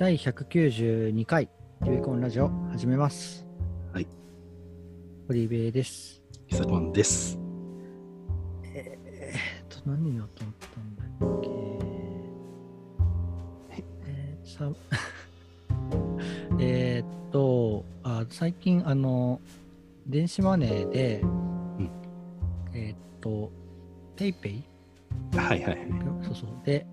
第192回、デュエコンラジオ始めます。はい。堀部です。イサコンです。えー、っと、何をと思ったんだっけ？えー、さ えーっとあ、最近、あの、電子マネーで、んえーっと、ペイペイはいはいはい。そうそう。で、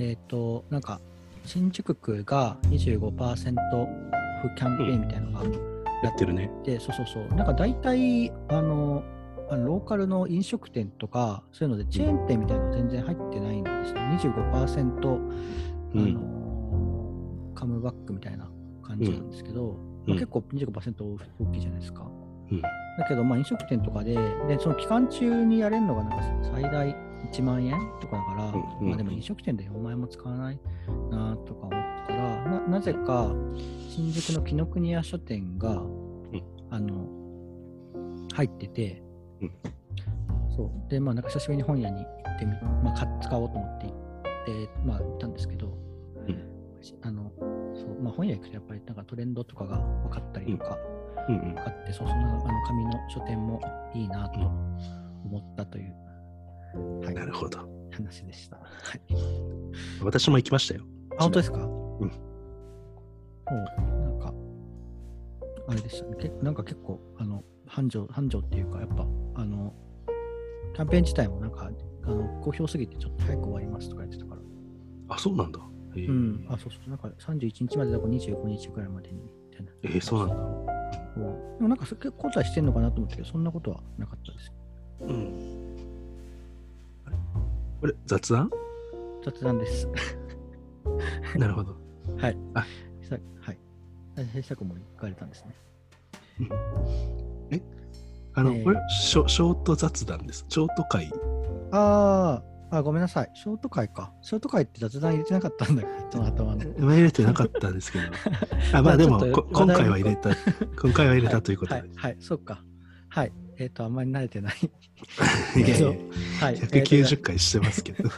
えっ、と、なんか、新宿区が25%オフキャンペーンみたいなのがやってるね。で、そうそうそう。なんか大体、あの、あのローカルの飲食店とか、そういうので、チェーン店みたいなの全然入ってないんですね。25%、うあん。のカムバックみたいな感じなんですけど、うんまあ結構25%大きいじゃないですか。うんだけど、まあ、飲食店とかで、でその期間中にやれるのがなんか最大1万円とかだから、うんうんまあでも飲食店で4万円も使わないなとか思ってたら、ななぜか新宿の紀ノ国屋書店が、あの入ってて、うんそうで、まあ、なんか久しぶりに本屋に行ってみ、まあ、買っ使おうと思って行って、まあ、行ったんですけど、あのそうまあ、本屋行くとやっぱりなんかトレンドとかが分かったりとか、うんうん。買って、そうそのあの紙の書店もいいなと思ったという、はい、なるほど。話でした。はい、私も行きましたよ。あ、本当ですか？う、なんか、あれでしたね。けなんか結構、あの、繁盛、繁盛っていうか、やっぱ、あの、キャンペーン自体もなんか、あの好評すぎてちょっと早く終わりますとか言ってたから。あ、そうなんだ。へえうん。あ、そうそう。なんか31日までだから25日ぐらいまでに、みたいな。えーそうなんだ。うんでもなんか、結構交代してんのかなと思ったけど、そんなことはなかったです。うん。これ、雑談？雑談です。なるほど。はい。あ久はい。平久君も行かれたんですね。あの、えーこれショ、ショート雑談です。ショート会？あーあ、ごめんなさい。ショート会か。ショート会って雑談入れてなかったんだっけ？その頭の。まあ入れてなかったですけど。あ、ままああでも、今回は入れた、今回は入れたということではい。。はい、そっか。はい。えっ、と、あんまり慣れてない。いやいやはい。190回してますけど。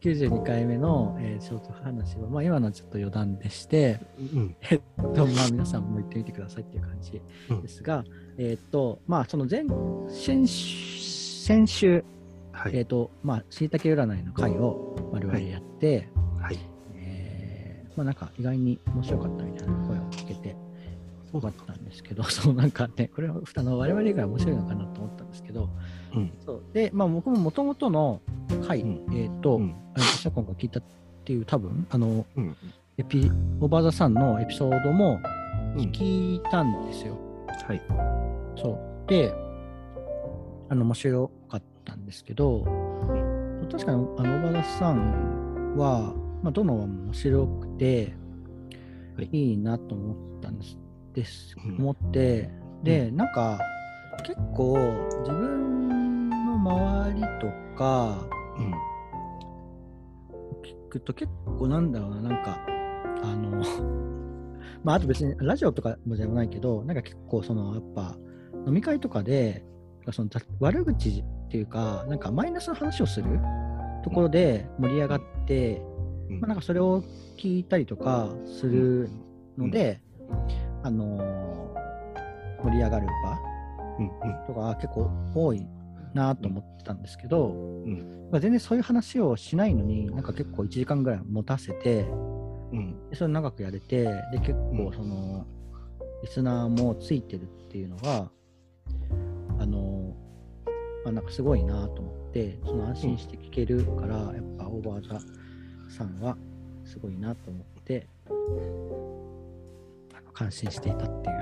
192回目の、えーショート話は、まあ今のはちょっと余談でして、うん。えっと、まあ皆さんも行ってみてくださいっていう感じうんですが、えっと、まあその前、先先週、はい。えっと、まあ、しいたけ占いの回を我々やって、はい。えーまあなんか意外に面白かったみたいな声を聞けてそうだよかったんですけど、そうなんかね、これはあの我々以外面白いのかなと思ったんですけど、うん。そうで、まあ僕ももともとの回、うんえっ、と、うんあの、シャコンが聞いたっていう多分、あの、うん。エピ、オーバーザさんのエピソードもうん聞いたんですよ。はい。そう。で、あの、面白かったんですけど、確かに、あの、オーバーダスさんは、まあ、どの面白くて、はいい、いなと思ったんです、です。うん。思って、で、なんか、結構、自分の周りとか、うん。聞くと結構なんだろうな、なんか、あの、まあ、あと別にラジオとかもじゃないけど、なんか結構その、やっぱ、飲み会とかで、そのざ悪口っていうか、なんかマイナスの話をするところで盛り上がって、うん。まあ、なんかそれを聞いたりとかするので、あのー盛り上がる場うん。とか結構多いなと思ってたんですけど、うん。まあ、全然そういう話をしないのに、なんか結構1時間ぐらい持たせて、うん。でそれ長くやれて、で結構その、リスナーもついてるっていうのが、あの、まあ、なんかすごいなと思って、その安心して聞けるから、やっぱオーバーザさんはすごいなと思って、感心していたっていう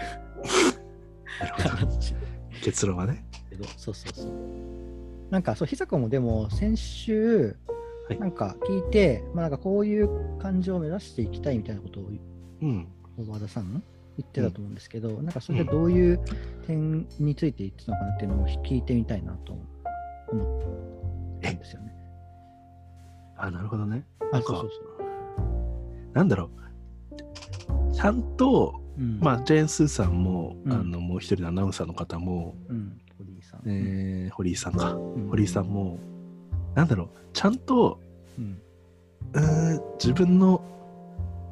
結論はね。そうそうそう。なんか、そう、ひさこもでも、先週、はいなんか聞いて、まあ、なんかこういう感じを目指していきたいみたいなことを、うん。大和田さん言ってたと思うんですけど、なんかそれでどういう点について言ってたのかなっていうのを聞いてみたいなと思ったんですよね。あ、なるほどね。あ、なんかそうそうそう。なんだろう。ちゃんと、うん、まあ、ジェーン・スーさんも、うんあの、もう一人のアナウンサーの方も、うん、堀井さん。えー堀井さんか。うん堀井さんも、なんだろう。ちゃんと、うん、うーん自分の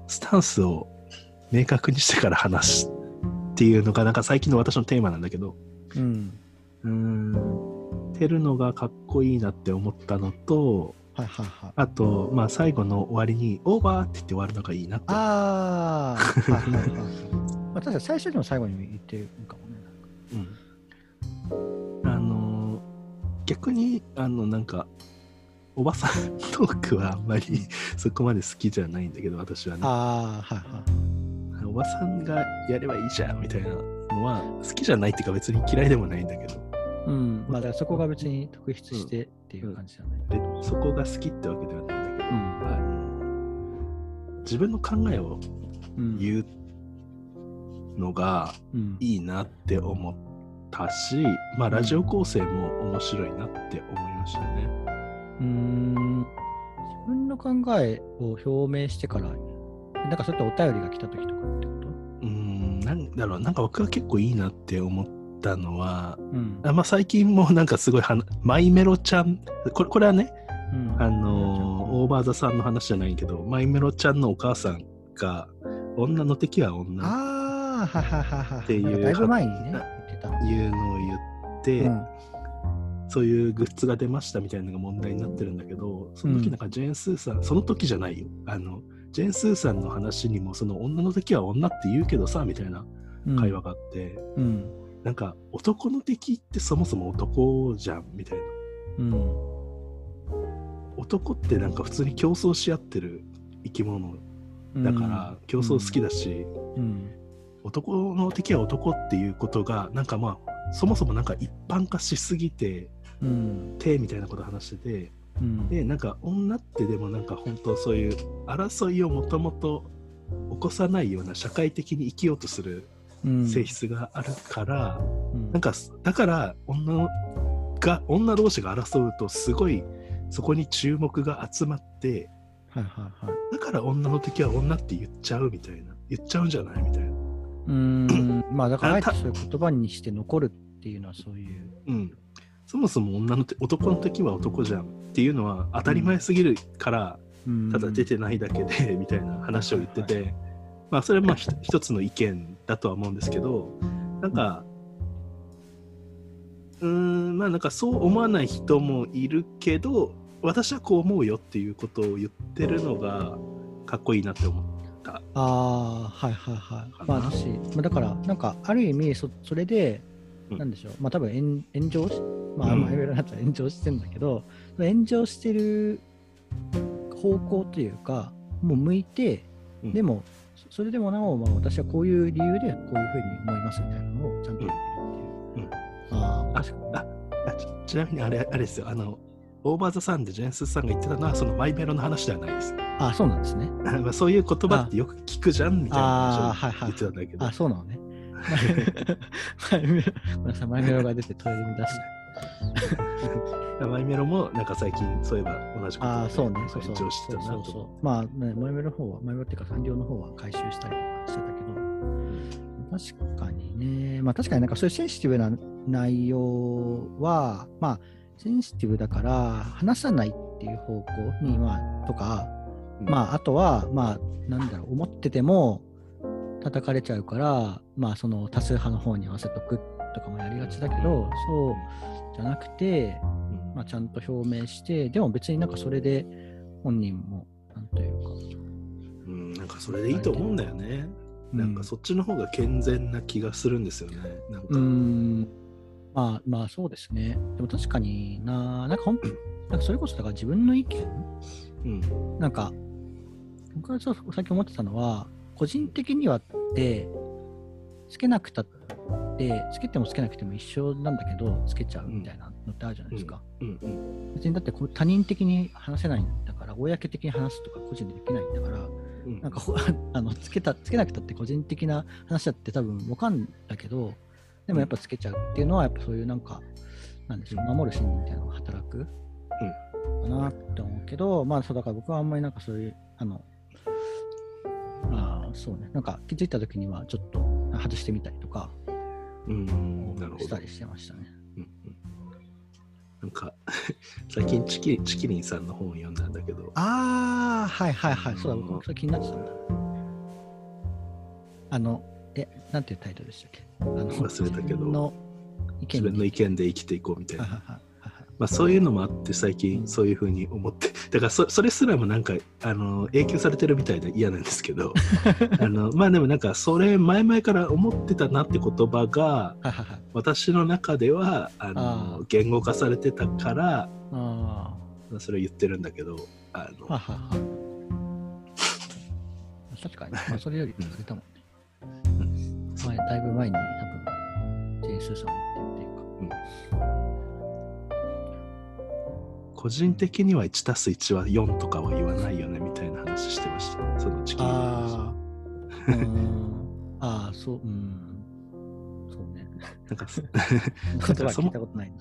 スタンスを明確にしてから話すっていうのが、なんか最近の私のテーマなんだけど、うん。うーん、てるのがかっこいいなって思ったのと、はいはいはい。あと、まあ最後の終わりに、オーバーって言って終わるのがいいなって。ああ、はいはいはい。まあ、確かに最初にも最後にも言ってるかもね。うん。あの、逆に、あの、なんか、おばさんトークはあんまりそこまで好きじゃないんだけど、私はね。ああ、はいはい。おばさんがやればいいじゃんみたいなのは好きじゃないっていうか別に嫌いでもないんだけどうん。まあ、だそこが別に特筆してっていう感じだね。でそこが好きってわけではないんだけど、うん。あの自分の考えをうん。言うのがうん。いいなって思ったし、まあラジオ構成も面白いなって思いましたね。うーん。自分の考えを表明してから、なんかそういったお便りが来た時とかってこと？うーんなんだろうなんか僕が結構いいなって思ったのはうん。あ、まあ、最近もなんかすごいはなマイメロちゃんこれこれはねうんあのーオーバーザさんの話じゃないけど、マイメロちゃんのお母さんが、女の敵は女っああ、はいはいはいはい。っていうなんかだいぶ前にね、言なってた。ていうのを言って、うんそういうグッズが出ましたみたいなのが問題になってるんだけど、その時なんかジェーン・スーさん、その時じゃないよ。あの、ジェーン・スーさんの話にも、その女の敵は女って言うけどさ、みたいなうん会話があって、うん。なんか男の敵ってそもそも男じゃん、みたいな。うん。男ってなんか普通に競争し合ってる生き物だから、競争好きだし、うん。男の敵は男っていうことがなんかまあそもそもなんか一般化しすぎてうん。てみたいなこと話しててうん。でなんか女ってでもなんか本当そういう争いをもともと起こさないような社会的に生きようとするうん性質があるから、うんなんかだから女が女同士が争うとすごいそこに注目が集まってはいはいはい。だから女の敵は女って言っちゃうみたいな言っちゃうんじゃないみたいな。うーん。まあだから、あえてそういう言葉にして残るっていうのはそういう。うん、そもそも女の手男の敵は男じゃんっていうのは当たり前すぎるから、うんただ出てないだけでみたいな話を言ってて、まあそれはまあひ一つの意見だとは思うんですけどなんかうーんまあなんかそう思わない人もいるけど私はこう思うよっていうことを言ってるのがかっこいいなって思った。ああ、はいはいはい。まあ、私、まあ、だから、なんか、ある意味そ、それで、うん。なんでしょう、まあ、多分炎炎上し、まあ、うん。まあ、いろいろなったら炎上してるんだけど、炎上してる方向というか、もう向いて、うん。でも、そそれでもなお、まあ、私はこういう理由でこういうふうに思いますみたいなのをちゃんと言ってるっていう。うんああ、ちちなみにあれあれですよあのオーバーザさんでジェンスさんが言ってたのはそのマイメロの話ではないです。あそうなんですね。まあそういう言葉ってよく聞くじゃんみたいなあーはいはい話を言ってたんだけどあ、そうなのね。マイメロ、ごめんなさい、マイメロが出てトイレに出した。マイメロもなんか最近そういえば同じことああ、そうね。そうそう。そうそうまあ、ね、マイメロの方は、マイメロっていうか産業の方は回収したりとかしてたけど、確かにね、まあ確かになんかそういうセンシティブな内容は、まあ、センシティブだから話さないっていう方向に、まあ、とか、うん。まあ、あとは、まあ、なんだろう、思ってても叩かれちゃうから、まあ、その多数派の方に合わせとくとかもやりがちだけど、そうじゃなくて、うんまあ、ちゃんと表明して、でも別になんかそれで本人も、なんというか、うんなんかそれでいいと思うんだよね。うんなんかそっちの方が健全な気がするんですよね。なんかうーん、まあまあそうですね。でも確かにな、なんかほん、なんかそれこそだから自分の意見？うんなんか、僕がちょっと最近思ってたのは、個人的にはって、つけなくたって、つけてもつけなくても一緒なんだけど、つけちゃうみたいなのってあるじゃないですか。うんうん別にだってこう他人的に話せないんだから、公的に話すとか個人でできないんだから、うん。なんかほ あのつけたつけなくたって個人的な話だって多分わかんだけど、でもやっぱつけちゃうっていうのは、やっぱそういうなんか、なんでしょう、守る心理みたいなのが働くかなって思うけど、まあそうだから僕はあんまりなんかそういう、あの、あーそうね、なんか気づいた時にはちょっと外してみたりとかうん。なるほど。した。りしてましたね。うんうん。なんか 最近チキチキリンさんの本を読んだんだけど、ああ、はいはいはい、そうだ、うん僕それ気になってたんだ。あの、え、なんていうタイトルでしたっけ？あの忘れたけど。自分の意見で生きていこうみたいな。まあ、そういうのもあって最近そういうふうに思って、だからそそれすらもなんかあの影響されてるみたいで嫌なんですけど。あのまあでもなんかそれ前々から思ってたなって言葉が私の中ではあの言語化されてたからそれを言ってるんだけどあの。確かに、まあ、それよりされたもんね。前だいぶ前に多分、ジェイスーさんってるっていうか。個人的には1たす1は4とかは言わないよねみたいな話してましたその地球の話ああ、そう、うん。そうね。なんか言葉聞いたことないな。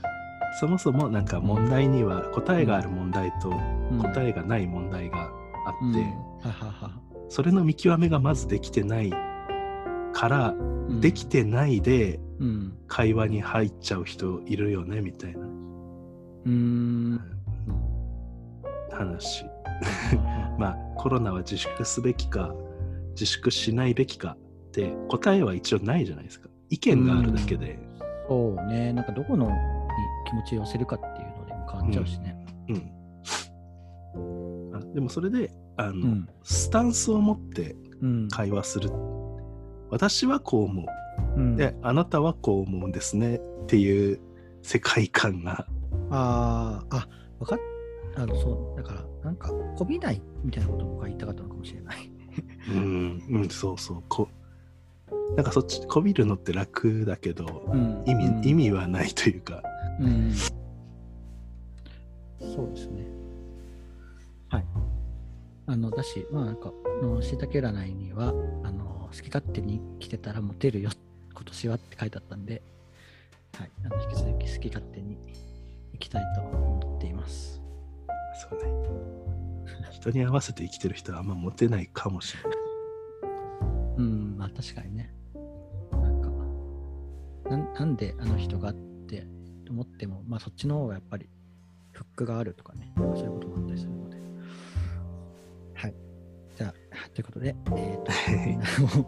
そもそもなんか問題には答えがある問題とうん答えがない問題があって、それの見極めがまずできてないから、うんできてないでうん。会話に入っちゃう人いるよねみたいなうーん。話。まあコロナは自粛すべきか自粛しないべきかって答えは一応ないじゃないですか。意見があるだけで。そうね。なんかどこのに気持ちを寄せるかっていうのでも変わっちゃうしね。うん、あでもそれであの、うん。スタンスを持ってうん。会話する。私はこう思う。うん。であなたはこう思うんですねっていう世界観が。ああ、あ、わかっあの、そう、だから、なんか、こびないみたいなことを僕は言いたかったのかもしれない。うん、うん、そうそうこなんかそっちこびるのって楽だけどうん意味、うん意味はないというかうん。そうですね。はい。あの、だし、まあなんか、あの、しいたけ占いには、あの、好き勝手に来てたらモテるよ、今年はって書いてあったんで、はい。あの、引き続き好き勝手に行きたいと思っています。そうね人に合わせて生きてる人はあんまモテないかもしれないうん、まあ確かにね。なんか、なんなんであの人がって思っても、まあそっちの方がやっぱりフックがあるとかね、そういうこともあったりするので。はい。じゃあ、ということで、えっ、と、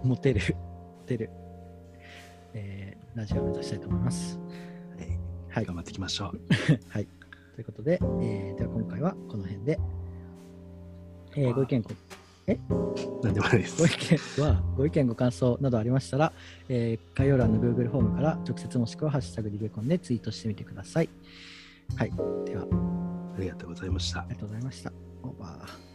モテる、モテる、えーラジオを目指したいと思います。はい頑。張っていきましょう はい。ということで、えーでは今回はこの辺で、えーご意見ご、なんでもないですご意見は、ご意見、ご感想などありましたら、えー概要欄の Google フォームから直接もしくはハッシュタグリベコンでツイートしてみてください。はい。では、ありがとうございましたありがとうございました。オーバー。